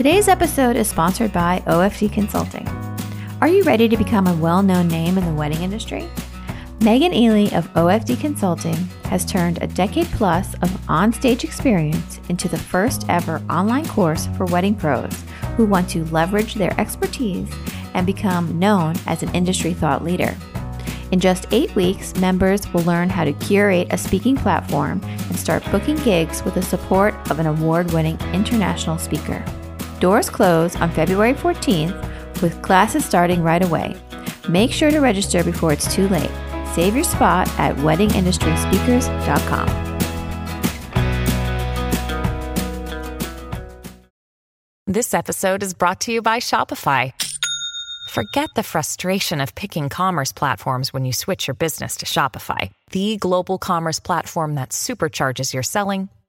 Today's episode is sponsored by OFD Consulting. Are you ready to become a well known name in the wedding industry? Megan Ely of OFD Consulting has turned a decade plus of onstage experience into the first ever online course for wedding pros who want to leverage their expertise and become known as an industry thought leader. In just eight weeks, members will learn how to curate a speaking platform and start booking gigs with the support of an award winning international speaker. Doors close on February 14th with classes starting right away. Make sure to register before it's too late. Save your spot at weddingindustryspeakers.com. This episode is brought to you by Shopify. Forget the frustration of picking commerce platforms when you switch your business to Shopify, the global commerce platform that supercharges your selling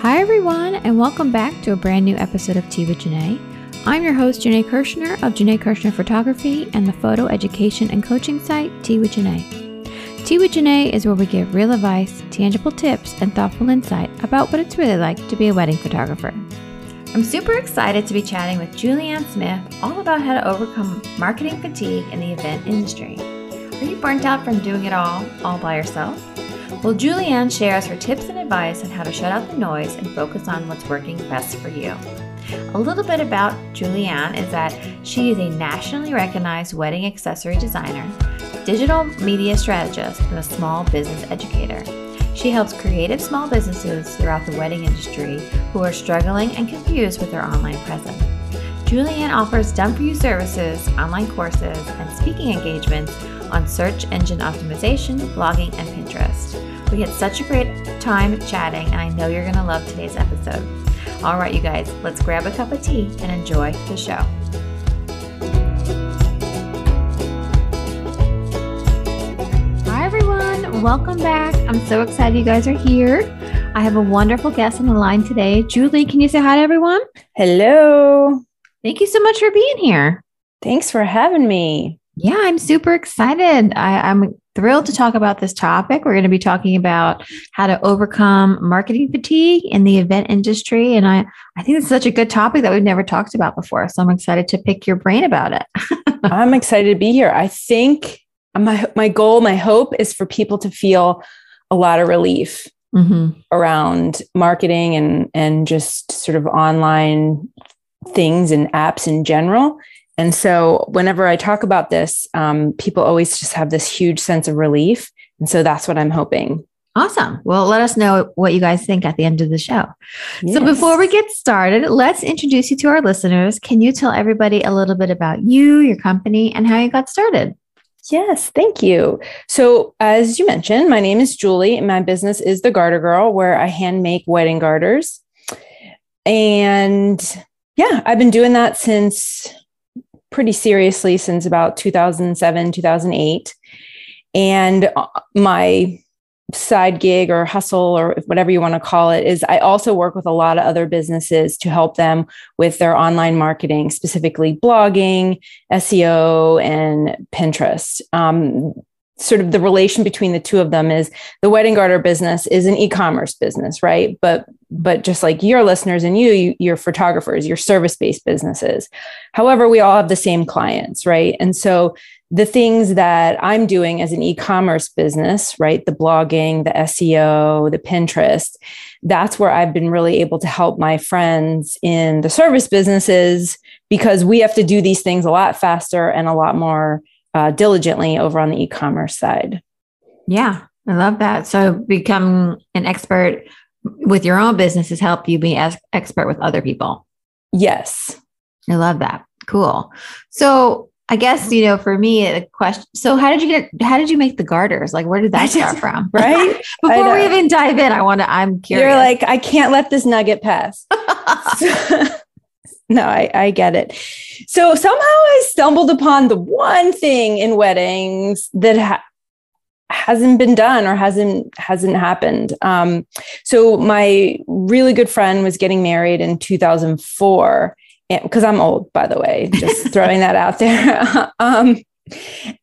Hi, everyone, and welcome back to a brand new episode of Tea with Janae. I'm your host, Janae Kirshner of Janae Kirshner Photography and the photo education and coaching site, Tea with Janae. Tea with Janae is where we give real advice, tangible tips, and thoughtful insight about what it's really like to be a wedding photographer. I'm super excited to be chatting with Julianne Smith all about how to overcome marketing fatigue in the event industry. Are you burnt out from doing it all, all by yourself? Well, Julianne shares her tips and advice on how to shut out the noise and focus on what's working best for you. A little bit about Julianne is that she is a nationally recognized wedding accessory designer, digital media strategist, and a small business educator. She helps creative small businesses throughout the wedding industry who are struggling and confused with their online presence. Julianne offers done for you services, online courses, and speaking engagements on search engine optimization, blogging, and Pinterest. We had such a great time chatting, and I know you're going to love today's episode. All right, you guys, let's grab a cup of tea and enjoy the show. Hi, everyone. Welcome back. I'm so excited you guys are here. I have a wonderful guest on the line today. Julie, can you say hi to everyone? Hello. Thank you so much for being here. Thanks for having me. Yeah, I'm super excited. I, am thrilled to talk about this topic. We're going to be talking about how to overcome marketing fatigue in the event industry. And I, I think it's such a good topic that we've never talked about before. So I'm excited to pick your brain about it. I'm excited to be here. I think my, my goal, my hope is for people to feel a lot of relief mm-hmm. around marketing and, and just sort of online things and apps in general and so, whenever I talk about this, um, people always just have this huge sense of relief. And so, that's what I'm hoping. Awesome. Well, let us know what you guys think at the end of the show. Yes. So, before we get started, let's introduce you to our listeners. Can you tell everybody a little bit about you, your company, and how you got started? Yes, thank you. So, as you mentioned, my name is Julie, and my business is The Garter Girl, where I hand make wedding garters. And yeah, I've been doing that since pretty seriously since about 2007, 2008. And uh, my side gig or hustle or whatever you want to call it is I also work with a lot of other businesses to help them with their online marketing, specifically blogging, SEO, and Pinterest. Um, sort of the relation between the two of them is the wedding garter business is an e-commerce business right but but just like your listeners and you, you you're photographers you're service-based businesses however we all have the same clients right and so the things that i'm doing as an e-commerce business right the blogging the seo the pinterest that's where i've been really able to help my friends in the service businesses because we have to do these things a lot faster and a lot more uh, diligently over on the e-commerce side. Yeah, I love that. So become an expert with your own business has helped you be as expert with other people. Yes. I love that. Cool. So I guess, you know, for me, a question. So how did you get, how did you make the garters? Like, where did that start from? Right. Before we even dive in, I want to, I'm curious. You're like, I can't let this nugget pass. no, I, I get it. So somehow I stumbled upon the one thing in weddings that ha- hasn't been done or hasn't hasn't happened. Um, so my really good friend was getting married in 2004, because I'm old, by the way, just throwing that out there. um,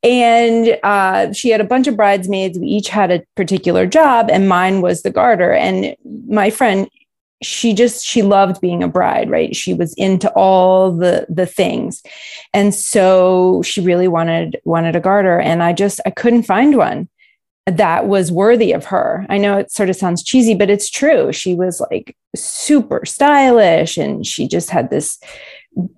and uh, she had a bunch of bridesmaids. We each had a particular job, and mine was the garter. And my friend, she just she loved being a bride right she was into all the the things and so she really wanted wanted a garter and i just i couldn't find one that was worthy of her. I know it sort of sounds cheesy but it's true. She was like super stylish and she just had this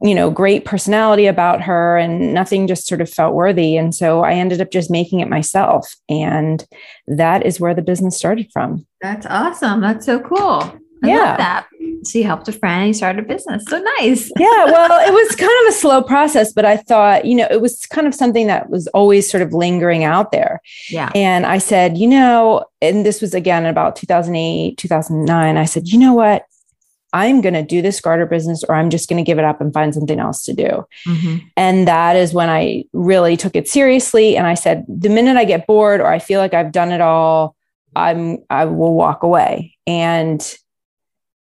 you know great personality about her and nothing just sort of felt worthy. And so i ended up just making it myself and that is where the business started from. That's awesome. That's so cool I yeah. that. So you helped a friend, you started a business. So nice. yeah. Well, it was kind of a slow process, but I thought, you know, it was kind of something that was always sort of lingering out there. Yeah. And I said, you know, and this was again about 2008, 2009. I said, you know what? I'm going to do this garter business or I'm just going to give it up and find something else to do. Mm-hmm. And that is when I really took it seriously. And I said, the minute I get bored or I feel like I've done it all, I'm, I will walk away. And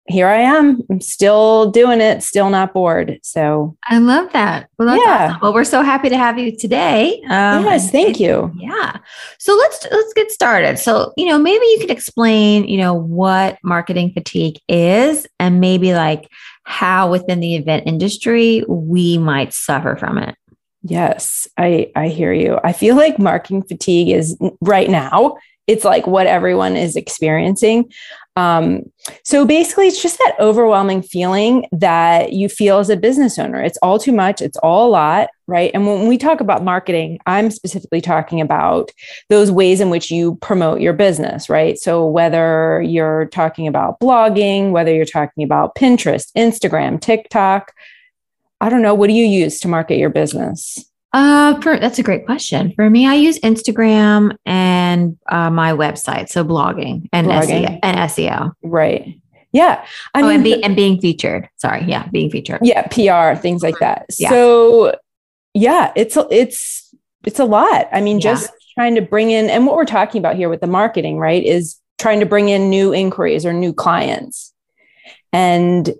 here I am. I'm still doing it, still not bored. So I love that. Well, yeah. Awesome. Well, we're so happy to have you today. Um, yes, thank you. Yeah. So let's let's get started. So you know, maybe you could explain, you know, what marketing fatigue is, and maybe like how within the event industry we might suffer from it. Yes, I I hear you. I feel like marketing fatigue is right now it's like what everyone is experiencing. Um, so basically, it's just that overwhelming feeling that you feel as a business owner. It's all too much, it's all a lot, right? And when we talk about marketing, I'm specifically talking about those ways in which you promote your business, right? So whether you're talking about blogging, whether you're talking about Pinterest, Instagram, TikTok, I don't know, what do you use to market your business? Uh, for, that's a great question. For me, I use Instagram and uh, my website, so blogging and blogging. SEO, and SEO. Right. Yeah. I oh, mean, and, be, and being featured. Sorry. Yeah, being featured. Yeah, PR, things like that. Yeah. So, yeah, it's it's it's a lot. I mean, yeah. just trying to bring in, and what we're talking about here with the marketing, right, is trying to bring in new inquiries or new clients, and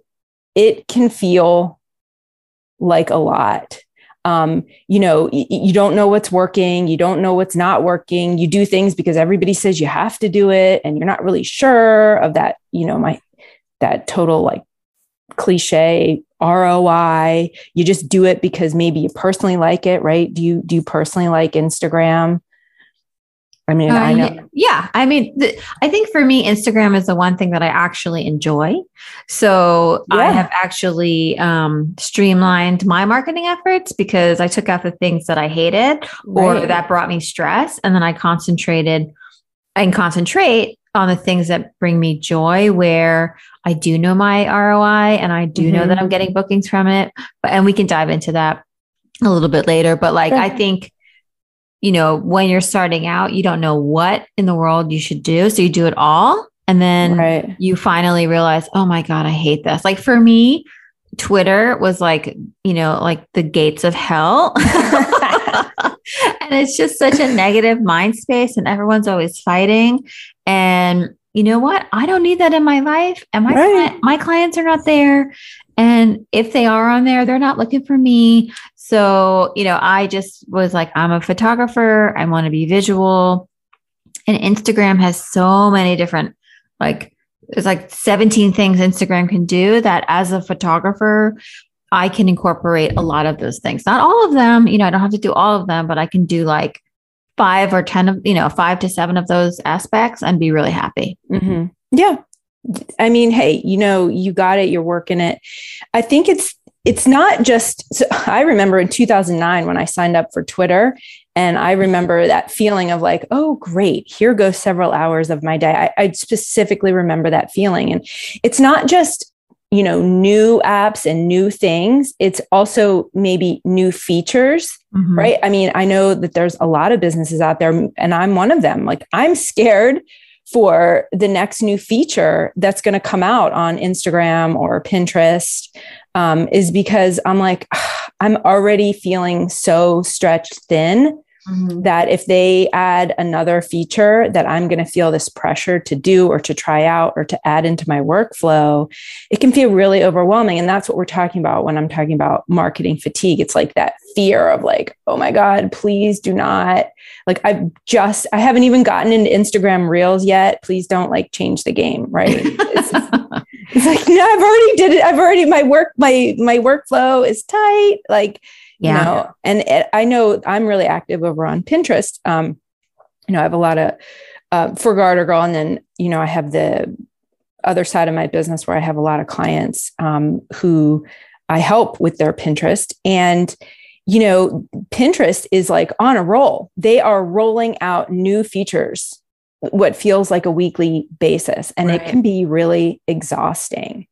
it can feel like a lot um, you know, y- you don't know what's working, you don't know what's not working. You do things because everybody says you have to do it, and you're not really sure of that. You know, my that total like cliche ROI. You just do it because maybe you personally like it, right? Do you do you personally like Instagram? I mean, uh, I know. Yeah. I mean, th- I think for me, Instagram is the one thing that I actually enjoy. So yeah. I have actually um, streamlined my marketing efforts because I took out the things that I hated right. or that brought me stress. And then I concentrated and concentrate on the things that bring me joy where I do know my ROI and I do mm-hmm. know that I'm mm-hmm. getting bookings from it. But, and we can dive into that a little bit later. But like, I think you know, when you're starting out, you don't know what in the world you should do. So you do it all. And then right. you finally realize, oh my God, I hate this. Like for me, Twitter was like, you know, like the gates of hell. and it's just such a negative mind space, and everyone's always fighting. And you know what? I don't need that in my life. And my, right. client, my clients are not there. And if they are on there, they're not looking for me. So, you know, I just was like, I'm a photographer. I want to be visual. And Instagram has so many different, like, there's like 17 things Instagram can do that as a photographer, I can incorporate a lot of those things. Not all of them, you know, I don't have to do all of them, but I can do like five or 10 of, you know, five to seven of those aspects and be really happy. Mm-hmm. Yeah. I mean, hey, you know, you got it, you're working it. I think it's it's not just so i remember in 2009 when i signed up for twitter and i remember that feeling of like oh great here goes several hours of my day. I, I, specifically remember that feeling. And it's not just you know new apps and new things. It's also maybe new features mm-hmm. right? I mean i know that there's a lot of businesses out there and i'm one of them. Like i'm scared for the next new feature that's going to come out on Instagram or Pinterest um, is because I'm like, I'm already feeling so stretched thin mm-hmm. that if they add another feature that I'm going to feel this pressure to do or to try out or to add into my workflow, it can feel really overwhelming. And that's what we're talking about when I'm talking about marketing fatigue. It's like that fear of like, oh my God, please do not. Like I've just, I haven't even gotten into Instagram reels yet. Please don't like change the game. Right. It's, it's like, no, I've already did it. I've already, my work, my, my workflow is tight. Like, yeah. you know and it, i know i'm really active over on pinterest um you know i have a lot of uh, for garter girl and then you know i have the other side of my business where i have a lot of clients um, who i help with their pinterest and you know pinterest is like on a roll they are rolling out new features what feels like a weekly basis and right. it can be really exhausting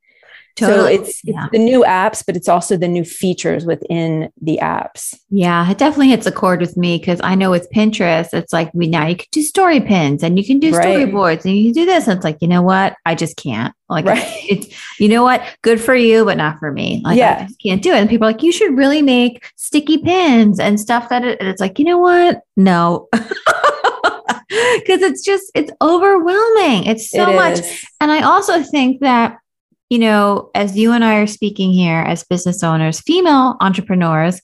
Totally. So it's, yeah. it's the new apps, but it's also the new features within the apps. Yeah, it definitely hits a chord with me because I know with Pinterest, it's like we now you can do story pins and you can do right. storyboards and you can do this. And it's like, you know what? I just can't. Like right. it's, you know what? Good for you, but not for me. Like yeah. I just can't do it. And people are like, you should really make sticky pins and stuff that it, it's like, you know what? No. because it's just it's overwhelming it's so it much and i also think that you know, as you and I are speaking here as business owners, female entrepreneurs,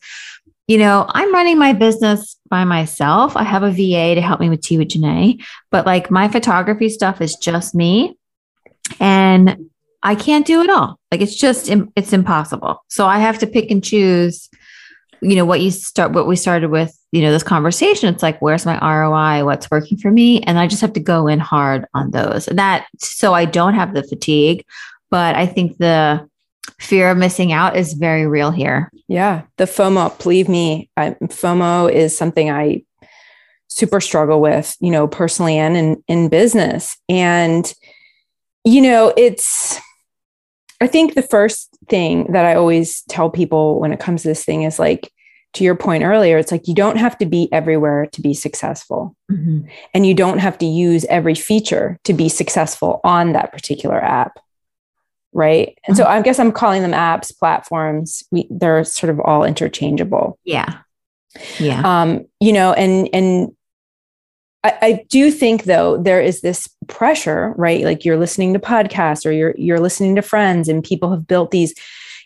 you know, I'm running my business by myself. I have a VA to help me with Tea with Janae, but like my photography stuff is just me. And I can't do it all. Like it's just, it's impossible. So I have to pick and choose, you know, what you start, what we started with, you know, this conversation. It's like, where's my ROI? What's working for me? And I just have to go in hard on those. And that, so I don't have the fatigue but I think the fear of missing out is very real here. Yeah. The FOMO, believe me, I, FOMO is something I super struggle with, you know, personally and in, in business. And, you know, it's, I think the first thing that I always tell people when it comes to this thing is like, to your point earlier, it's like you don't have to be everywhere to be successful. Mm-hmm. And you don't have to use every feature to be successful on that particular app right? And so mm-hmm. i guess i'm calling them apps platforms. We they're sort of all interchangeable. Yeah. Yeah. Um you know and and I, I do think though there is this pressure right? Like you're listening to podcasts or you're you're listening to friends and people have built these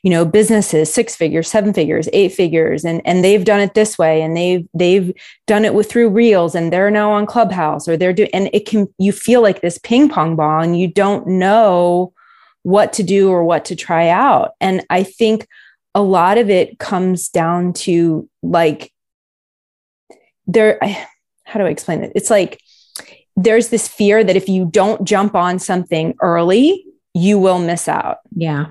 you know businesses six figures seven figures eight figures and and they've done it this way and they've they've done it with through reels and they're now on clubhouse or they're doing and it can you feel like this ping pong ball and you don't know what to do or what to try out. And I think a lot of it comes down to like, there, how do I explain it? It's like there's this fear that if you don't jump on something early, you will miss out. Yeah.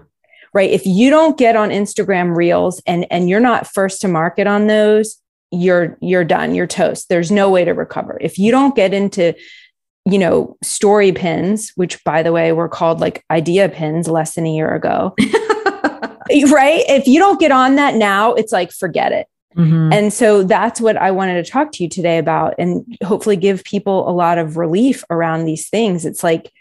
Right. If you don't get on Instagram reels and and you're not first to market on those, you're you're done. You're toast. There's no way to recover. If you don't get into you know, story pins, which by the way were called like idea pins less than a year ago. right? If you don't get on that now, it's like forget it. Mm-hmm. And so that's what I wanted to talk to you today about and hopefully give people a lot of relief around these things. It's like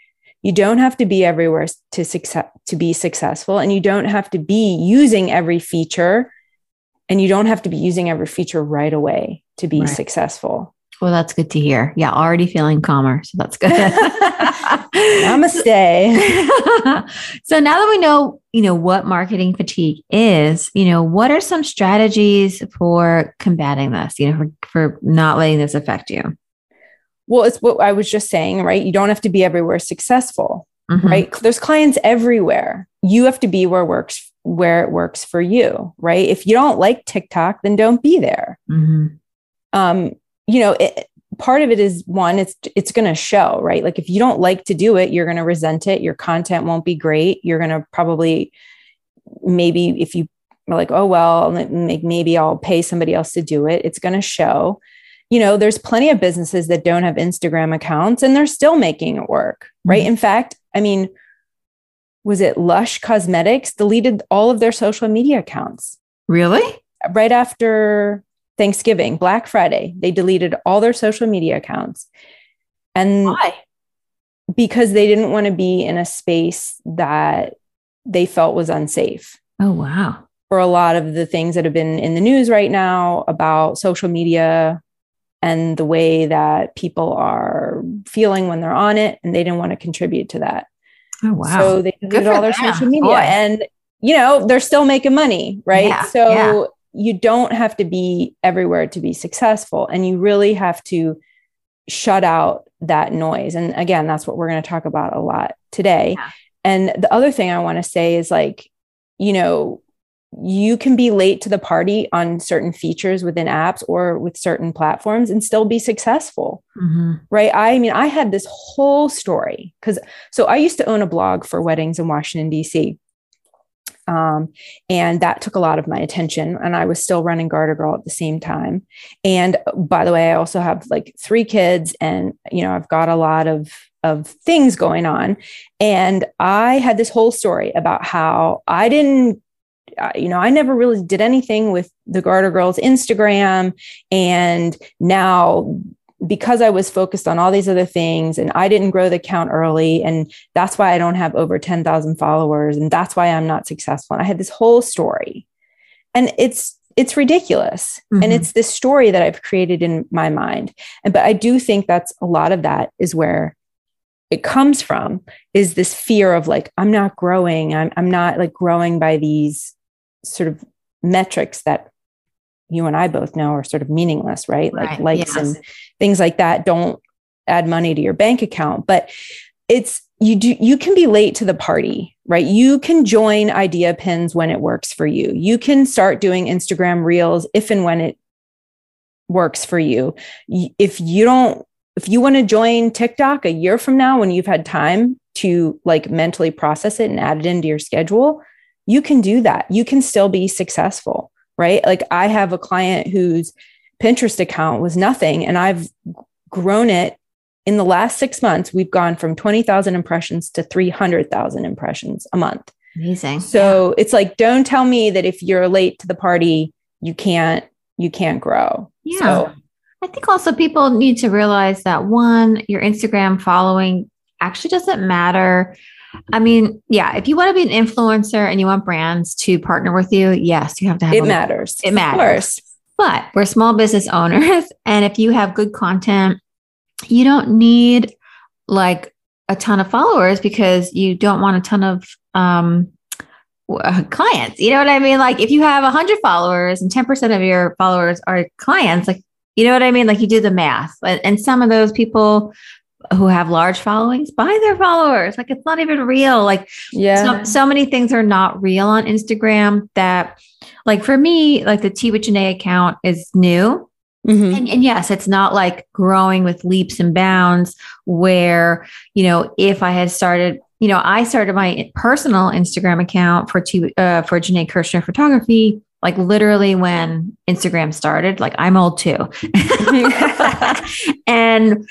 you don't have to be everywhere to success to be successful and you don't have to be using every feature and you don't have to be using every feature right away to be right. successful. Well, that's good to hear. Yeah, already feeling calmer. So that's good. Namaste. so now that we know, you know, what marketing fatigue is, you know, what are some strategies for combating this, you know, for, for not letting this affect you? Well, it's what I was just saying, right? You don't have to be everywhere successful, mm-hmm. right? There's clients everywhere. You have to be where works where it works for you, right? If you don't like TikTok, then don't be there. Mm-hmm. Um, you know, it, part of it is one, it's it's going to show, right? Like if you don't like to do it, you're going to resent it. Your content won't be great. You're going to probably maybe if you are like, oh well, maybe I'll pay somebody else to do it. It's going to show. You know, there's plenty of businesses that don't have Instagram accounts and they're still making it work, right? Mm-hmm. In fact, I mean, was it Lush Cosmetics deleted all of their social media accounts? Really? Right after Thanksgiving, Black Friday, they deleted all their social media accounts. And why? Because they didn't want to be in a space that they felt was unsafe. Oh, wow. For a lot of the things that have been in the news right now about social media and the way that people are feeling when they're on it, and they didn't want to contribute to that. Oh, wow. So they deleted all their them. social media Boy. and you know, they're still making money, right? Yeah, so yeah. You don't have to be everywhere to be successful and you really have to shut out that noise. And again, that's what we're going to talk about a lot today. Yeah. And the other thing I want to say is like, you know, you can be late to the party on certain features within apps or with certain platforms and still be successful Mhm. right? I mean, I had this whole story because so I used to own a blog for weddings in Washington, D.C. Um, and that took a lot of my attention. And I was still running Garter Girl at the same time. And by the way, I also have like three kids, and you know, I've got a lot of of things going on. And I had this whole story about how I didn't uh, you know, I never really did anything with the Garter Girls Instagram. And now, because I was focused on all these other things and I didn't grow the account early, and that's why I don't have over 10,000 followers, and that's why I'm not successful. And I had this whole story. And it's, it's ridiculous. Mhm. And it's this story that I've created in my mind. And but I do think that's a lot of that is where it comes from is this fear of like i'm not growing i'm, I'm not like growing by these sort of metrics that you and i both know are sort of meaningless right? Like Right, likes yes. and things like that don't add money to your bank account. But it's you do you can be late to the party right? You can join idea pins when it works for you. You can start doing instagram reels if and when it works for you. If you don't if you want to join TikTok a year from now when you've had time to like mentally process it and add it into your schedule, you can do that. You can still be successful, right? Like I have a client whose Pinterest account was nothing and I've grown it in the last 6 months. We've gone from 20,000 impressions to 300,000 impressions a month. Amazing. So it's like don't tell me that if you're late to the party, you can't you can't grow. Yeah. So I think also people need to realize that one, your Instagram following actually doesn't matter. I mean, yeah, if you want to be an influencer and you want brands to partner with you, yes, you have to have it a- matters. It matters. But we're small business owners. And if you have good content, you don't need like a ton of followers because you don't want a ton of um, uh, clients. You know what I mean? Like if you have 100 followers and 10% of your followers are clients, like, you know what I mean? Like you do the math. And some of those people who have large followings buy their followers. Like it's not even real. Like Yeah. so, so many things are not real on Instagram that, like for me, like the Tea with Janae account is new. Mhm. And, and yes, it's not like growing with leaps and bounds where, you know, if I had started, you know, I started my personal Instagram account for T, uh, for Janae Kirshner photography, like literally when Instagram started, like I'm old too. and,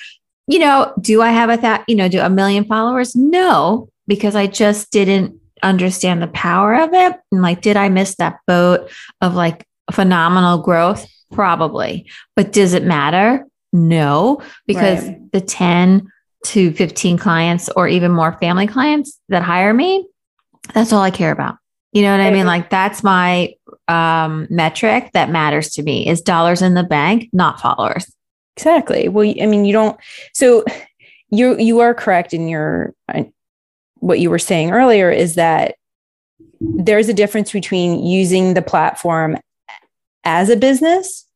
you know, do I have a that, you know, do a million followers? No, because I just didn't understand the power of it. And like, did I miss that boat of like phenomenal growth? Probably. But does it matter? No, because Right. the 10 to 15 clients or even more family clients that hire me, that's all I care about. You know what I mean? Like that's my um, metric that matters to me is dollars in the bank, not followers. Exactly. Well, I mean, you don't. So you you are correct in your uh, what you were saying earlier is that there's a difference between using the platform as a business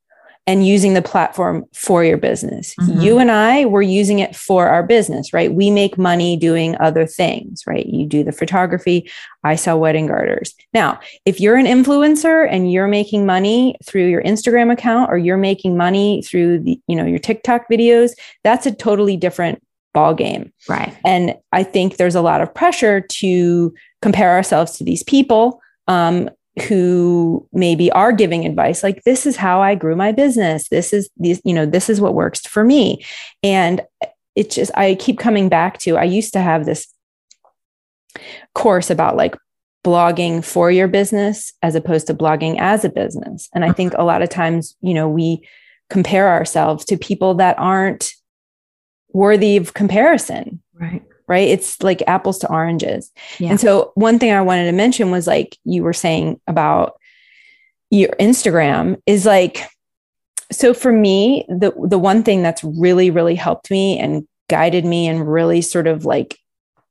and using the platform for your business. Mhm. You and I were using it for our business, right? We make money doing other things, right? You do the photography, I sell wedding garters. Now, if you're an influencer and you're making money through your Instagram account or you're making money through the, you know, your TikTok videos, that's a totally different ball game. Right. And I think there's a lot of pressure to compare ourselves to these people um, who maybe are giving advice like this is how I grew my business. This is these, you know, this is what works for me. And it just I keep coming back to I used to have this course about like blogging for your business as opposed to blogging as a business. And I think a lot of times, you know, we compare ourselves to people that aren't worthy of comparison Right. Right? It's like apples to oranges. Yeah. And so, one thing I wanted to mention was like you were saying about your Instagram is like, so for me, the the one thing that's really really helped me and guided me and really sort of like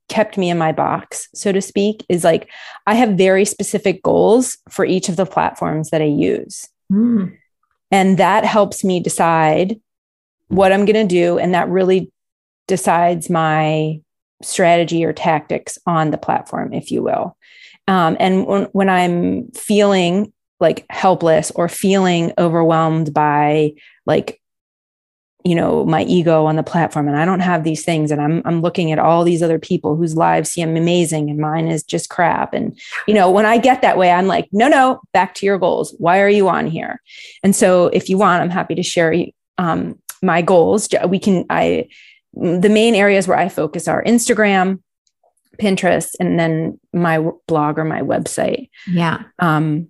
kept me in my box, so to speak, is like I have very specific goals for each of the platforms that I use. Mm. And that helps me decide what I'm going to do. And that really decides my strategy or tactics on the platform, if you will. Um, and when, when I'm feeling like helpless or feeling overwhelmed by like you know my ego on the platform and i don't have these things and i'm i'm looking at all these other people whose lives seem amazing and mine is just crap. And you know when i get that way i'm like no no back to your goals. Why are you on here? And so if you want i'm happy to share um, my goals. We can i the main areas where i focus are instagram pinterest and then my blog or my website Yeah. um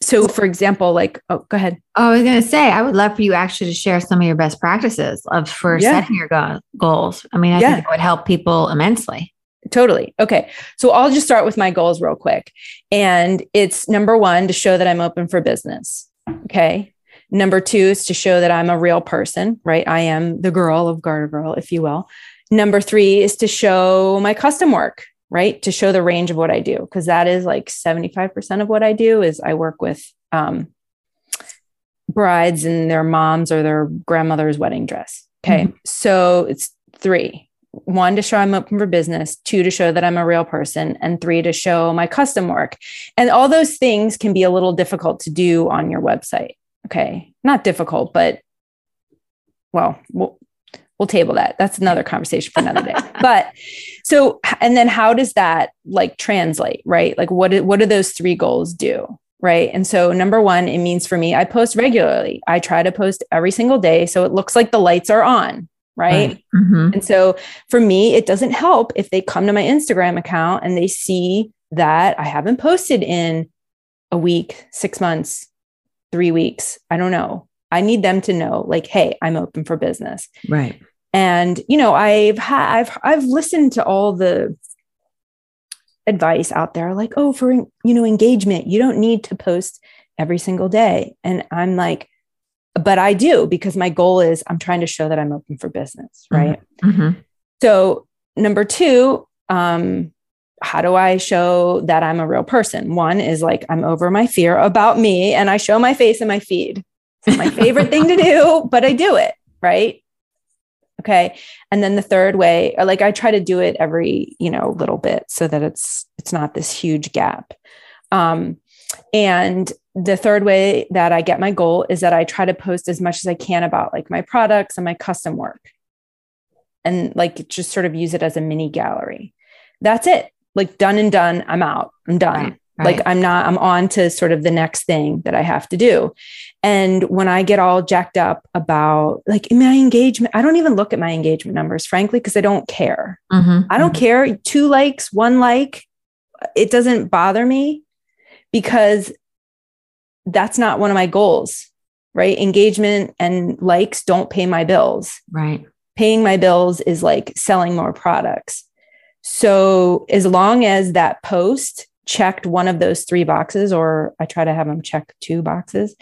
so for example like oh go ahead Oh, I was going to say, I would love for you actually to share some of your best practices of for Yeah. setting your go- goals. I mean, I Yeah. think it would help people immensely. Totally. Okay. So I'll just start with my goals real quick. And it's number one, to show that I'm open for business. Okay. Number two is to show that I'm a real person, right? I am the girl of Garter Girl, if you will. Number three is to show my custom work, right? To show the range of what I do, because that is like 75% of what I do is I work with um, brides and their moms or their grandmother's wedding dress. Okay. So it's three one to show I'm open for business, two to show that I'm a real person, and three to show my custom work. And all those things can be a little difficult to do on your website. Okay. Not difficult, but well, we'll, we'll table that. That's another conversation for another day. but so, and then how does that like translate, right? Like what, what do those three goals do? Right. And so, number one, it means for me, I post regularly. I try to post every single day. So it looks like the lights are on. Right. Mhm. And so for me, it doesn't help if they come to my Instagram account and they see that I haven't posted in a week, six months, three weeks. I don't know. I need them to know, like, hey, I'm open for business. Right. And you know, I've ha- I've I've listened to all the advice out there, like, oh, for you know, engagement, you don't need to post every single day. And I'm like, but I do because my goal is I'm trying to show that I'm open for business, Mhm. right? Mhm. So, number two, um, how do I show that I'm a real person? One is like I'm over my fear about me and I show my face in my feed. It's my favorite thing to do, but I do it, right? Okay. And then the third way, or like I try to do it every, you know, little bit so that it's it's not this huge gap. Um, and the third way that I get my goal is that I try to post as much as I can about like my products and my custom work and like just sort of use it as a mini gallery. That's it. Like done and done. I'm out. I'm done. Right. Like I'm not, I'm on to sort of the next thing that I have to do. And when I get all jacked up about like my engagement, I don't even look at my engagement numbers, frankly, because I don't care. Mhm. I don't care. Two likes, one like, it doesn't bother me because that's not one of my goals, right? Engagement and likes don't pay my bills. Right. Paying my bills is like selling more products. So as long as that post checked one of those three boxes, or I try to have them check two boxes,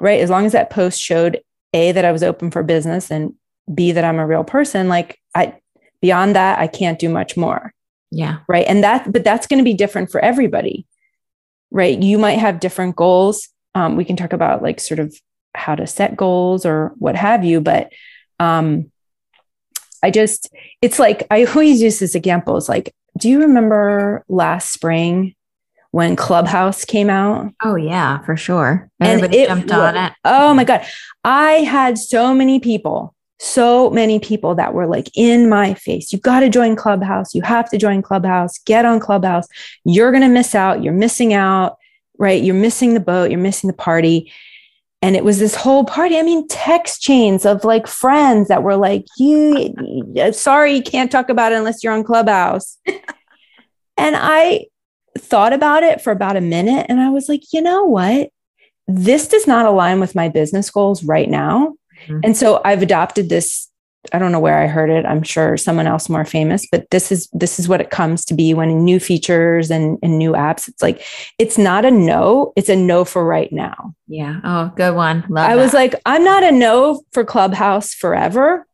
right? As long as that post showed A, that I was open for business and B, that I'm a real person, like I, beyond that, I can't do much more. Yeah. right? And that but that's going to be different for everybody. Right? You might have different goals. Um, we can talk about like sort of how to set goals or what have you but um, i just it's like i always use this example it's like do you remember last spring when clubhouse came out Oh yeah, for sure. And Everybody it jumped on it. Oh my God. I had so many people, so many people that were like in my face. You got to join Clubhouse. You have to join Clubhouse. Get on Clubhouse. You're going to miss out. You're missing out, right? You're missing the boat. You're missing the party. And it was this whole party. I mean, text chains of like friends that were like, you, sorry, you can't talk about it unless you're on Clubhouse. and I thought about it for about a minute and I was like, you know what? this does not align with my business goals right now. Mhm. And so I've adopted this I don't know where I heard it. I'm sure someone else more famous, but this is this is what it comes to be when new features and, and new apps. It's like it's not a no, it's a no for right now. Yeah. Oh, good one. Love I that. was like, I'm not a no for Clubhouse forever,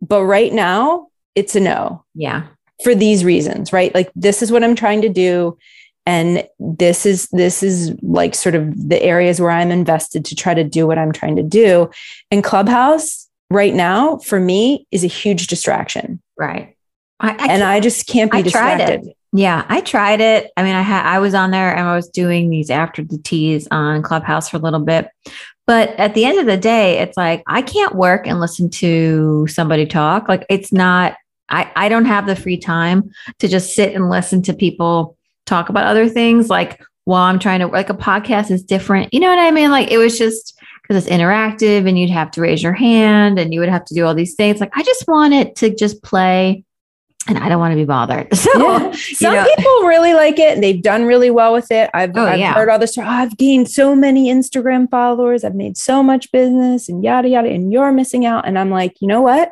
but right now it's a no yeah. for these reasons, right? Like this is what I'm trying to do and this is this is like sort of the areas where I'm invested to try to do what I'm trying to do. And Clubhouse right now for me is a huge distraction. Right. I, I and I just can't be I tried distracted. it. Yeah, I tried it. I mean, I had I was on there and I was doing these after the teas on Clubhouse for a little bit. But at the end of the day, it's like I can't work and listen to somebody talk. Like it's not I I don't have the free time to just sit and listen to people talk about other things like while I'm trying to like a podcast is different. You know what I mean? Like it was just because it's interactive and you'd have to raise your hand and you would have to do all these things. Like I just want it to just play and I don't want to be bothered. So Yeah. Some know- people really like it. They've done really well with it. I've, Oh, I've yeah. heard all this. "Oh, I've gained so many Instagram followers. I've made so much business and yada, yada. And you're missing out. And I'm like, you know what?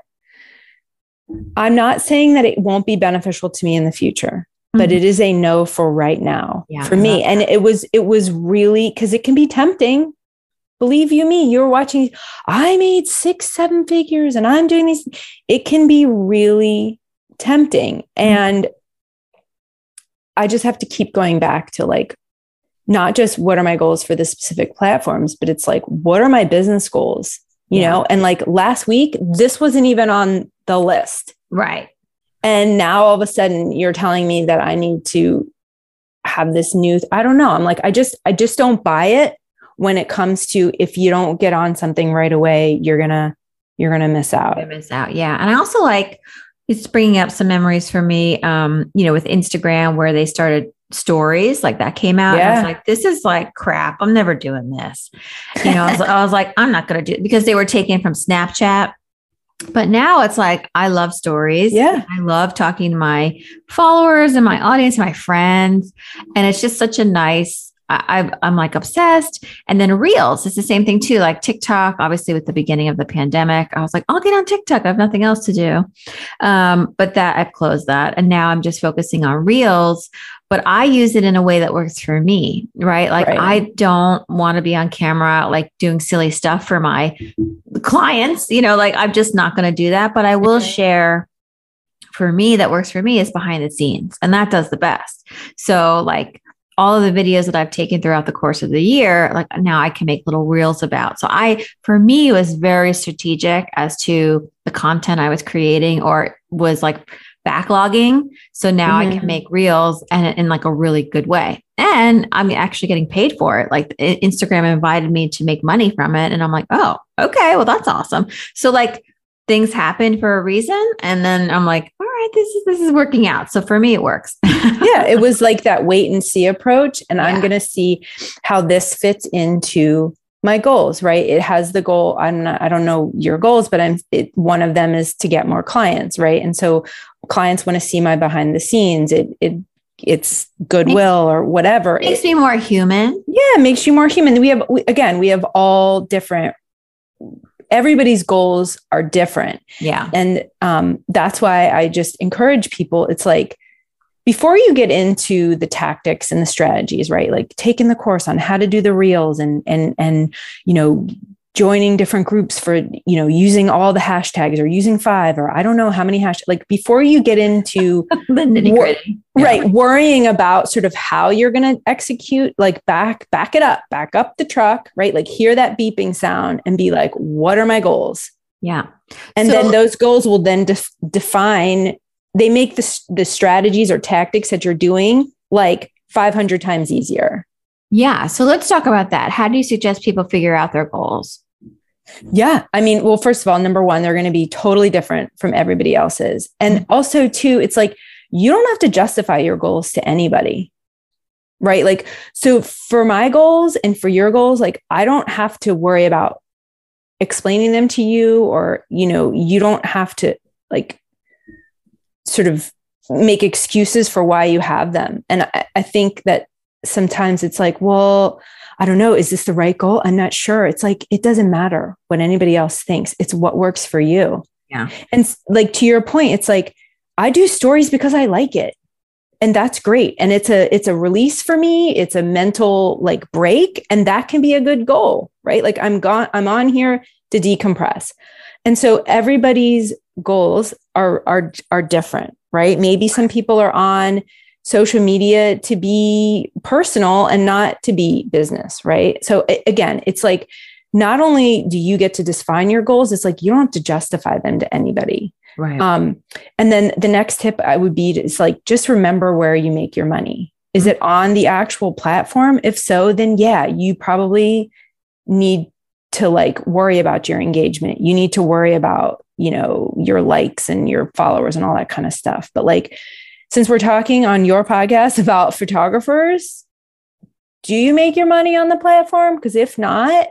I'm not saying that it won't be beneficial to me in the future, but Mhm. it is a no for right now Yeah, for me. And it was, it was really because it can be tempting. Believe you me, you're watching. I made six, seven figures and I'm doing these. It can be really tempting. Mm-hmm. And I just have to keep going back to like, not just what are my goals for the specific platforms, but it's like, what are my business goals? You Yeah. know, and like last week, this wasn't even on the list. right. And now all of a sudden you're telling me that I need to have this new, I don't know. I'm like, I just, I just don't buy it when it comes to if you don't get on something right away, you're gonna, you're gonna miss out. I miss out. Yeah. And I also like it's bringing up some memories for me, um, you know, with Instagram where they started stories like that came out. and I was like, this is like crap. I'm never doing this. You know, I was, I was like, I'm not going to do it because they were taken from Snapchat. But now it's like, I love stories. Yeah. I love talking to my followers and my audience, my friends. And it's just such a nice, I, I'm like obsessed. And then Reels, it's the same thing too. Like TikTok, obviously, with the beginning of the pandemic, I was like, I'll get on TikTok. I have nothing else to do. Um, but that I've closed that. And now I'm just focusing on Reels. But I use it in a way that works for me, right? Like Right. I don't want to be on camera, like doing silly stuff for my clients, you know, like I'm just not going to do that. But I will Mhm. share for me that works for me is behind the scenes and that does the best. So like all of the videos that I've taken throughout the course of the year, like now I can make little reels about. So I, for me, was very strategic as to the content I was creating or was like backlogging. So now I Mhm. can make reels and in like a really good way. And I'm actually getting paid for it. Like Instagram invited me to make money from it. And I'm like, oh, okay, well, that's awesome. So like things happen for a reason. And then I'm like, all right, this is this is working out. So for me, it works. yeah, it was like that wait and see approach. And I'm going to see how this fits into my goals, right? It has the goal. I'm not, I don't know your goals, but I'm, it, one of them is to get more clients, right? And so clients want to see my behind the scenes. It, it, it's goodwill or whatever. Makes It- me more human. yeah, it makes you more human. We have, we, again, we have all different, everybody's goals are different. Yeah. And um, that's why I just encourage people. It's like before you get into the tactics and the strategies, right? Like taking the course on how to do the reels and and and you know joining different groups for you know using all the hashtags or using five or I don't know how many hash like before you get into the nitty Wor- gritty. Yeah. right worrying about sort of how you're going to execute like back back it up back up the truck right like hear that beeping sound and be like what are my goals Yeah. and So- then those goals will then def- define they make the, the strategies or tactics that you're doing like 500 times easier Yeah. So let's talk about that. How do you suggest people figure out their goals? Yeah i mean well first of all number one they're going to be totally different from everybody else's. And mm-hmm. also too it's like you don't have to justify your goals to anybody right? Like so for my goals and for your goals like i don't have to worry about explaining them to you or you know you don't have to like sort of make excuses for why you have them. And i, I think that sometimes it's like well i don't know is this the right goal i'm not sure it's like it doesn't matter what anybody else thinks it's what works for you Yeah. And like to your point, it's like I do stories because I like it. And that's great. And it's a it's a release for me. It's a mental like break and that can be a good goal, right? Like I'm gone I'm on here to decompress. And so everybody's goals are are are different, right? Maybe some people are on social media to be personal and not to be business, right? So again, it's like not only do you get to define your goals, it's like you don't have to justify them to anybody. Right. Um, and then the next tip I would be is like just remember where you make your money. Is it on the actual platform? If so, then yeah, you probably need to like worry about your engagement. You need to worry about, you know, your likes and your followers and all that kind of stuff. But like since we're talking on your podcast about photographers, do you make your money on the platform? Because if not,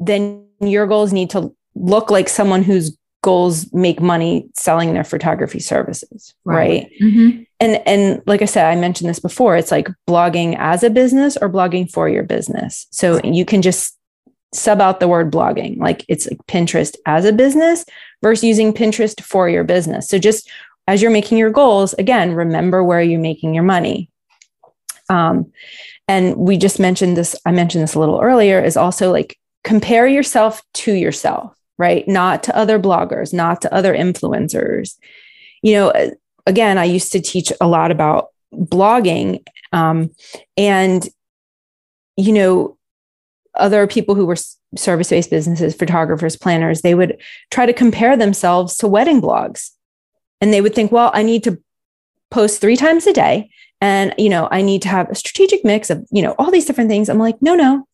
then your goals need to look like someone whose goals make money selling their photography services right, right? Mm-hmm. and and like i said i mentioned this before it's like blogging as a business or blogging for your business so you can just sub out the word blogging like it's like pinterest as a business versus using pinterest for your business so just as you're making your goals again remember where you're making your money um, and we just mentioned this i mentioned this a little earlier is also like compare yourself to yourself, right? Not to other bloggers, not to other influencers. You know, again, I used to teach a lot about blogging. Um, and, you know, other people who were service based businesses, photographers, planners, they would try to compare themselves to wedding blogs. And they would think, well, I need to post three times a day. And, you know, I need to have a strategic mix of, you know, all these different things. I'm like, no, no,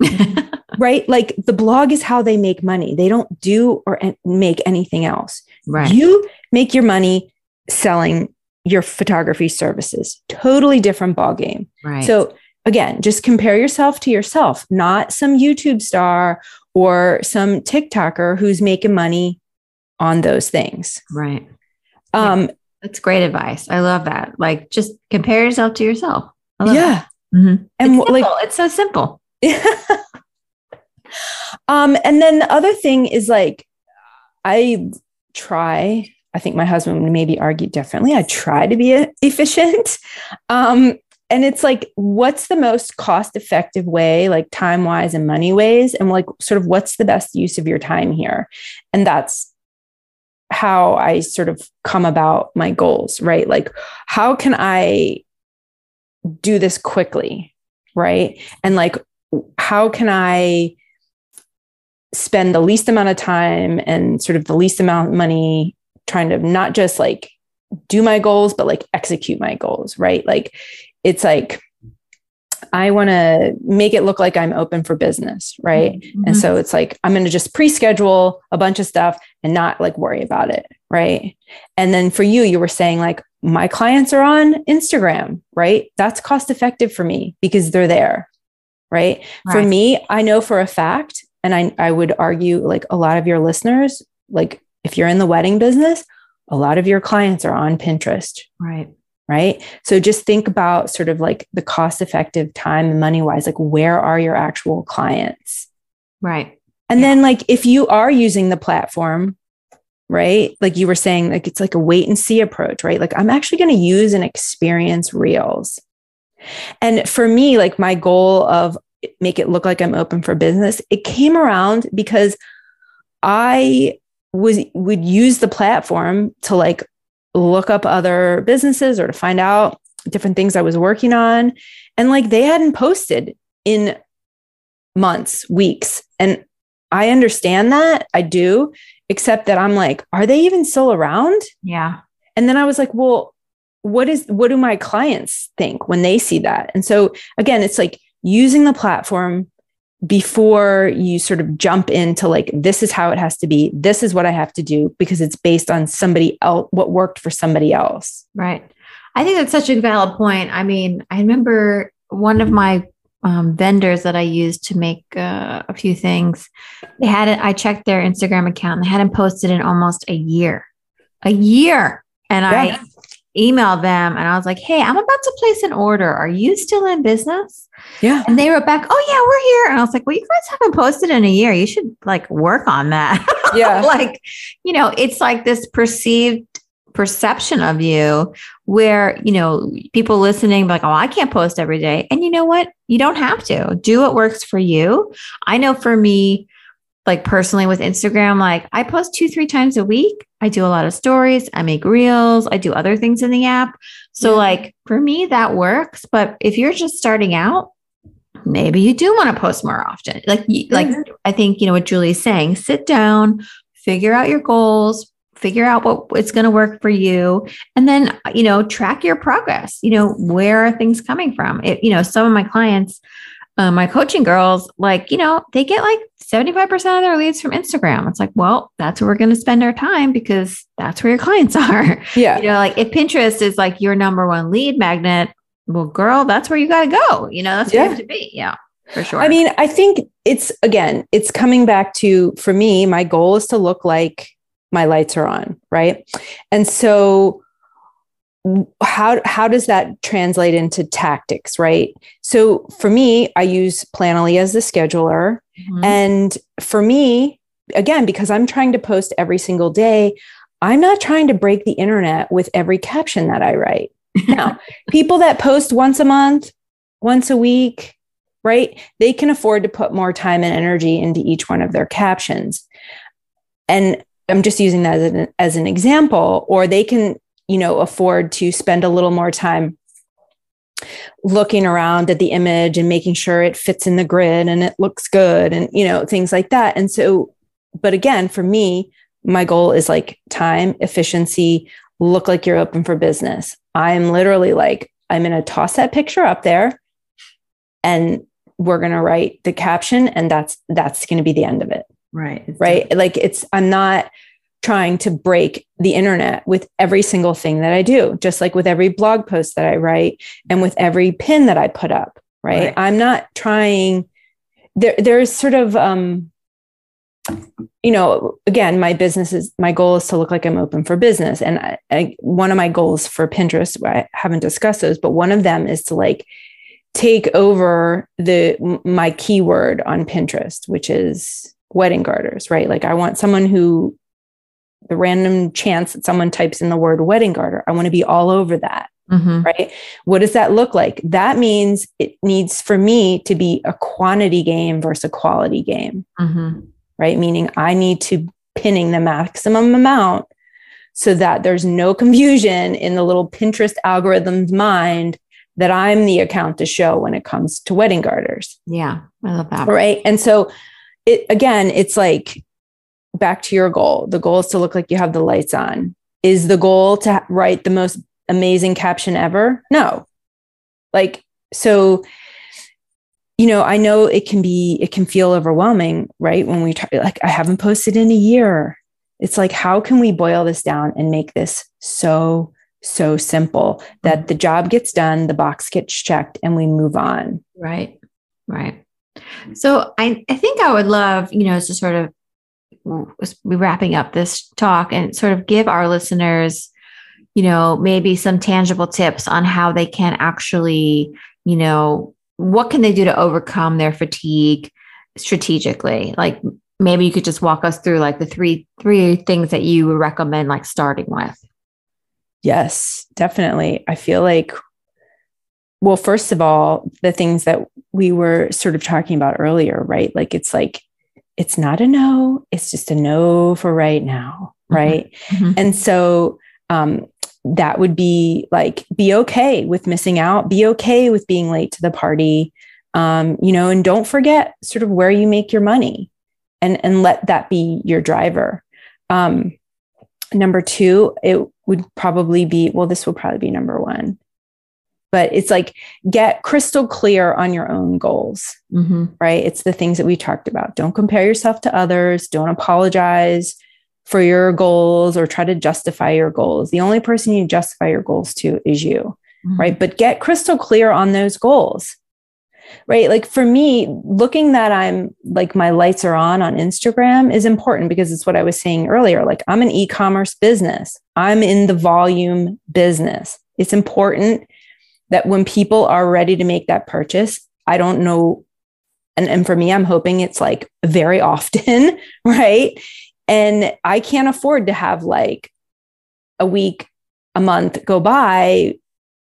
right? Like the blog is how they make money. They don't do or make anything else. Right. You make your money selling your photography services. Totally different ball game. Right. So again, just compare yourself to yourself, not some YouTube star or some TikToker who's making money on those things. Right. Um, yeah. That's great advice. I love that. Like just compare yourself to yourself. yeah. Mm-hmm. And it's like it's so simple. um, and then the other thing is like, I try, I think my husband would maybe argue differently. I try to be efficient. Um, and it's like, what's the most cost effective way, like time wise and money ways? And like, sort of, what's the best use of your time here? And that's how I sort of come about my goals, right? Like, how can I do this quickly? Right. And like, how can I spend the least amount of time and sort of the least amount of money trying to not just like do my goals, but like execute my goals, right? Like it's like, I want to make it look like I'm open for business, right? Mm-hmm. And so it's like I'm going to just pre-schedule a bunch of stuff and not like worry about it, right? And then for you you were saying like my clients are on Instagram, right? That's cost effective for me because they're there right? right? For me, I know for a fact, and I, I would argue like a lot of your listeners, like if you're in the wedding business, a lot of your clients are on Pinterest. Right. Right. So just think about sort of like the cost effective time and money wise, like where are your actual clients? Right. And yeah. then, like, if you are using the platform, right? Like you were saying, like it's like a wait and see approach, right? Like I'm actually going to use and experience reels. And for me, like my goal of make it look like I'm open for business, it came around because I was would use the platform to like look up other businesses or to find out different things I was working on. And like they hadn't posted in months, weeks. And I understand that. I do, except that I'm like, are they even still around? Yeah. And then I was like, well, what is what do my clients think when they see that and so again it's like using the platform before you sort of jump into like this is how it has to be this is what i have to do because it's based on somebody else what worked for somebody else. Right. I think that's such a valid point. I mean i remember one of my um, vendors that i used to make uh, a few things they had it i checked their instagram account and they hadn't posted in almost a year. A year! And yeah. I emailed them and I was like, Hey, I'm about to place an order. Are you still in business? Yeah. And they wrote back, Oh, yeah, we're here. And I was like, Well, you guys haven't posted in a year. You should like work on that. Yeah. like, you know, it's like this perceived perception of you where, you know, people listening, like, Oh, I can't post every day. And you know what? You don't have to do what works for you. I know for me, like personally with Instagram, like I post two, three times a week. I do a lot of stories. I make reels. I do other things in the app. So, Yeah. like for me, that works. But if you're just starting out, maybe you do want to post more often. Like, you- like I think you know what Julie's saying. Sit down, figure out your goals, figure out what it's going to work for you, and then you know track your progress. You know where are things coming from? It, you know, some of my clients uh, my coaching girls, like, you know, they get like 75% of their leads from Instagram. It's like, well, that's where we're going to spend our time because that's where your clients are. Yeah. You know, like if Pinterest is like your number one lead magnet, well, girl, that's where you got to go. You know, that's where you have to be. Yeah, for sure. I mean, I think it's again, it's coming back to for me, my goal is to look like my lights are on, right? And so how how does that translate into tactics, right? So for me, I use Planoly as the scheduler. Mhm. And for me, again, because I'm trying to post every single day, I'm not trying to break the internet with every caption that I write. Now, people that post once a month, once a week, right? They can afford to put more time and energy into each one of their captions. And I'm just using that as an, as an example, or they can, you know, afford to spend a little more time looking around at the image and making sure it fits in the grid and it looks good and, you know, things like that. And so, but again, for me, my goal is like time, efficiency, look like you're open for business. I'm literally like, I'm going to toss that picture up there and we're going to write the caption and that's that's going to be the end of it right. Right like it's i'm not trying to break the internet with every single thing that i do just like with every blog post that i write and with every pin that i put up right, Right. i'm not trying there there's sort of um you know again my business is my goal is to look like i'm open for business. And I, I, one of my goals for pinterest i haven't discussed those but one of them is to like take over the my keyword on pinterest which is wedding garters right? Like i want someone who the random chance that someone types in the word wedding garter i want to be all over that Mhm. right? What does that look like? That means it needs for me to be a quantity game versus a quality game, Mhm. right? Meaning I need to pinning the maximum amount so that there's no confusion in the little Pinterest algorithm's mind that I'm the account to show when it comes to wedding garters, Yeah, I love that. right? And so it again, it's like back to your goal. The goal is to look like you have the lights on. Is the goal to write the most amazing caption ever? No. Like, so, you know, I know it can be, it can feel overwhelming, right? When we try, like, I haven't posted in a year. It's like, how can we boil this down and make this so, so simple that mm-hmm. the job gets done, the box gets checked, and we move on? Right. Right. So I, I think I would love, you know, to sort of wrapping up this talk and sort of give our listeners, you know, maybe some tangible tips on how they can actually, you know, what can they do to overcome their fatigue strategically? Like maybe you could just walk us through like the three three things that you would recommend like starting with. Yes, definitely. I feel like, well, first of all, the things that we were sort of talking about earlier, right? Like it's like, it's not a no, it's just a no for right now, Mhm. right? Mhm. And so um, that would be like, be okay with missing out, be okay with being late to the party, um, you know, and don't forget sort of where you make your money and, and let that be your driver. Um, number two, it would probably be, well, this will probably be number one, but it's like get crystal clear on your own goals Mhm. right? It's the things that we talked about. Don't compare yourself to others. Don't apologize for your goals or try to justify your goals. The only person you justify your goals to is you, Mhm. right? But get crystal clear on those goals, right? Like for me, looking that I'm like my lights are on on Instagram is important because it's what I was saying earlier. Like I'm an e commerce business. I'm in the volume business. It's important that when people are ready to make that purchase, I don't know. And, and for me, I'm hoping it's like very often, right? And I can't afford to have like a week, a month go by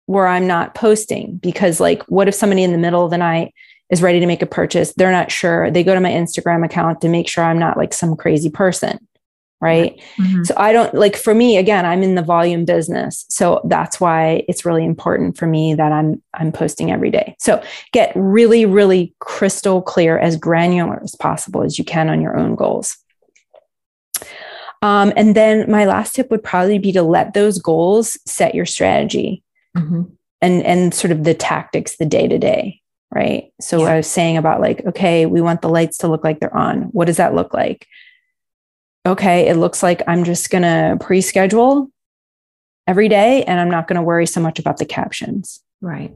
where I'm not posting because, like, what if somebody in the middle of the night is ready to make a purchase? They're not sure. They go to my Instagram account to make sure I'm not like some crazy person right? Mm-hmm. so i don't like for me again i'm in the volume business. So that's why it's really important for me that i'm i'm posting every day. So get really really crystal clear as granular as possible as you can on your own goals. Um, and then my last tip would probably be to let those goals set your strategy mm-hmm. and and sort of the tactics the day to day right? So yeah. i was saying about like okay we want the lights to look like they're on. What does that look like okay, it looks like I'm just going to pre schedule every day and I'm not going to worry so much about the captions. Right.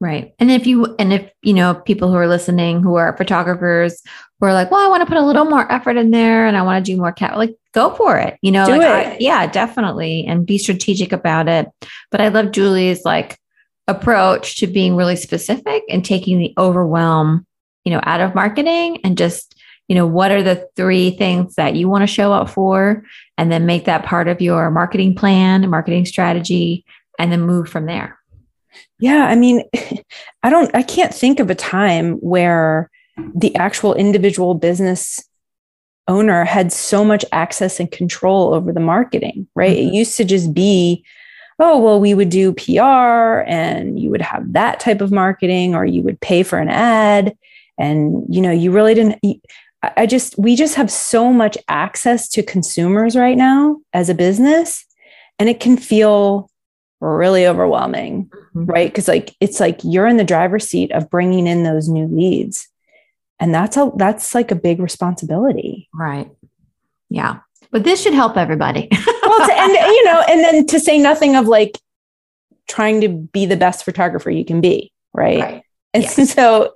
Right. And if you, and if, you know, people who are listening who are photographers who are like, well, I want to put a little more effort in there and I want to do more cap, like go for it, you know, do like, it. I, yeah, definitely. And be strategic about it. But I love Julie's like approach to being really specific and taking the overwhelm, you know, out of marketing and just you know, what are the three things that you want to show up for? And then make that part of your marketing plan, marketing strategy, and then move from there. Yeah. I mean, I don't, I can't think of a time where the actual individual business owner had so much access and control over the marketing, right? Mm-hmm. It used to just be, oh, well, we would do PR and you would have that type of marketing or you would pay for an ad. And, you know, you really didn't, I just, we just have so much access to consumers right now as a business, and it can feel really overwhelming, mm-hmm. right? Because like it's like you're in the driver's seat of bringing in those new leads, and that's a that's like a big responsibility, right? Yeah, but this should help everybody. well, to, and you know, and then to say nothing of like trying to be the best photographer you can be, right? right. And so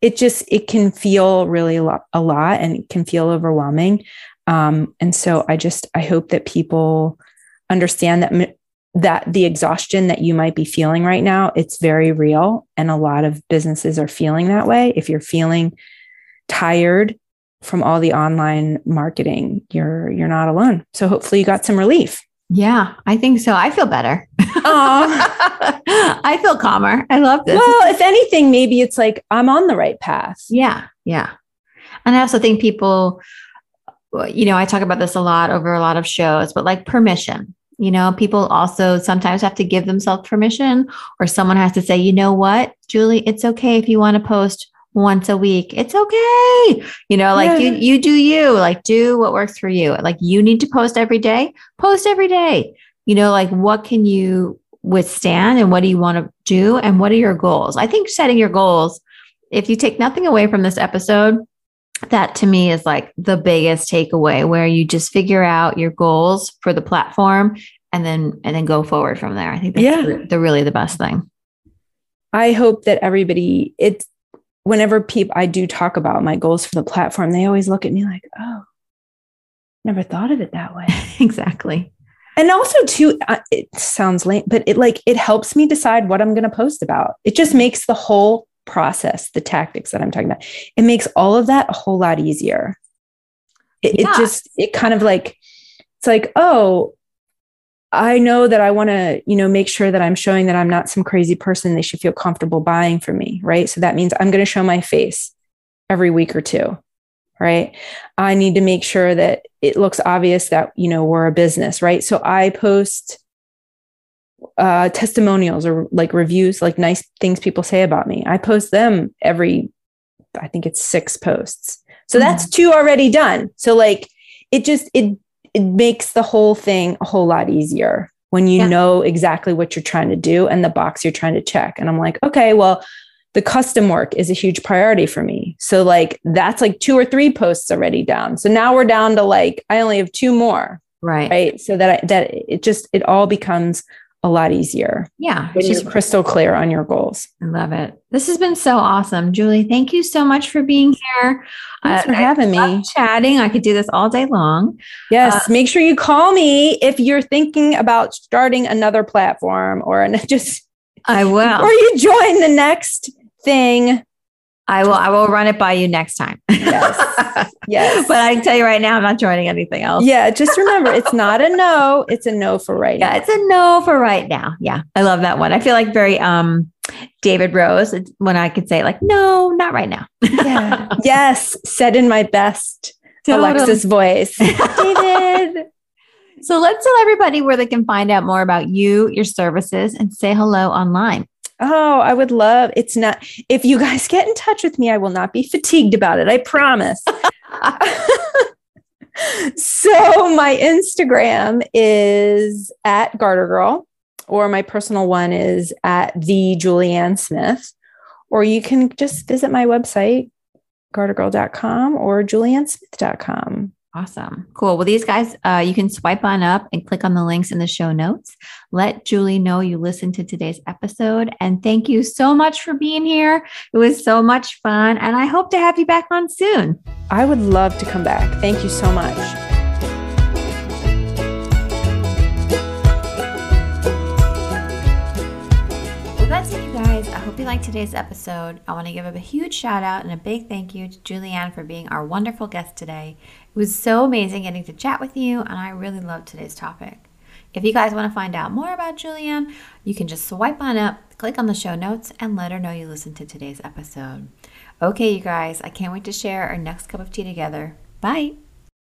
it just it can feel really a lot, a lot and it can feel overwhelming. Um, and so i just i hope that people understand that that the exhaustion that you might be feeling right now it's very real and a lot of businesses are feeling that way. If you're feeling tired from all the online marketing you're you're not alone. So hopefully you got some relief yeah, I think so. I feel better. I feel calmer. I love this. Well, if anything, maybe it's like I'm on the right path. Yeah. Yeah. And I also think people, you know, I talk about this a lot over a lot of shows, but like permission. You know, people also sometimes have to give themselves permission, or someone has to say, you know what, Julie, it's okay if you want to post once a week. It's okay. You know, like yeah. you you do you, like do what works for you. Like you need to post every day, post every day. You know, like what can you withstand and what do you want to do and what are your goals? I think setting your goals, if you take nothing away from this episode, that to me is like the biggest takeaway where you just figure out your goals for the platform and then and then go forward from there. I think that's yeah. the, the really the best thing. I hope that everybody it's whenever people I do talk about my goals for the platform, they always look at me like, "Oh, never thought of it that way." exactly. And also, too, uh, it sounds lame, but it like it helps me decide what I'm going to post about. It just makes the whole process, the tactics that I'm talking about, it makes all of that a whole lot easier. It, yeah. it just it kind of like it's like, oh, I know that I want to, you know, make sure that I'm showing that I'm not some crazy person they should feel comfortable buying from me, right? So that means I'm going to show my face every week or two, right? I need to make sure that it looks obvious that, you know, we're a business, right? So I post uh, testimonials or like reviews, like nice things people say about me. I post them every, I think it's six posts. So mm-hmm. that's two already done. So like it just, it it makes the whole thing a whole lot easier when you yeah. know exactly what you're trying to do and the box you're trying to check. And I'm like, okay, well, the custom work is a huge priority for me. So like that's like two or three posts already down. So now we're down to like I only have two more. Right. Right. So that I, that it just it all becomes a lot easier. Yeah. When you're crystal clear on your goals. I love it. This has been so awesome. Julie, thank you so much for being here. Thanks uh, for having me. Chatting. I could do this all day long. Yes. Uh, make sure you call me if you're thinking about starting another platform or an, just I will. Or you join the next thing I will. I will run it by you next time. Yes. yes. but I can tell you right now, I'm not joining anything else. Yeah. Just remember, it's not a no. It's a no for right yeah, now. It's a no for right now. Yeah. I love that one. I feel like very um David Rose when I could say like, no, not right now. yeah. Yes. Said in my best totally. Alexis voice. David. So let's tell everybody where they can find out more about you, your services, and say hello online. Oh, I would love it's not if you guys get in touch with me, I will not be fatigued about it. I promise. so my Instagram is at Garter Girl, or my personal one is at the Julianne Smith, or you can just visit my website, gartergirl.com or juliannesmith.com. Awesome. Cool. Well, these guys, uh, you can swipe on up and click on the links in the show notes. Let Julie know you listened to today's episode. And thank you so much for being here. It was so much fun. And I hope to have you back on soon. I would love to come back. Thank you so much. You liked today's episode. I want to give a huge shout out and a big thank you to Julianne for being our wonderful guest today. It was so amazing getting to chat with you, and I really loved today's topic. If you guys want to find out more about Julianne, you can just swipe on up, click on the show notes, and let her know you listened to today's episode. Okay, you guys, I can't wait to share our next cup of tea together. Bye.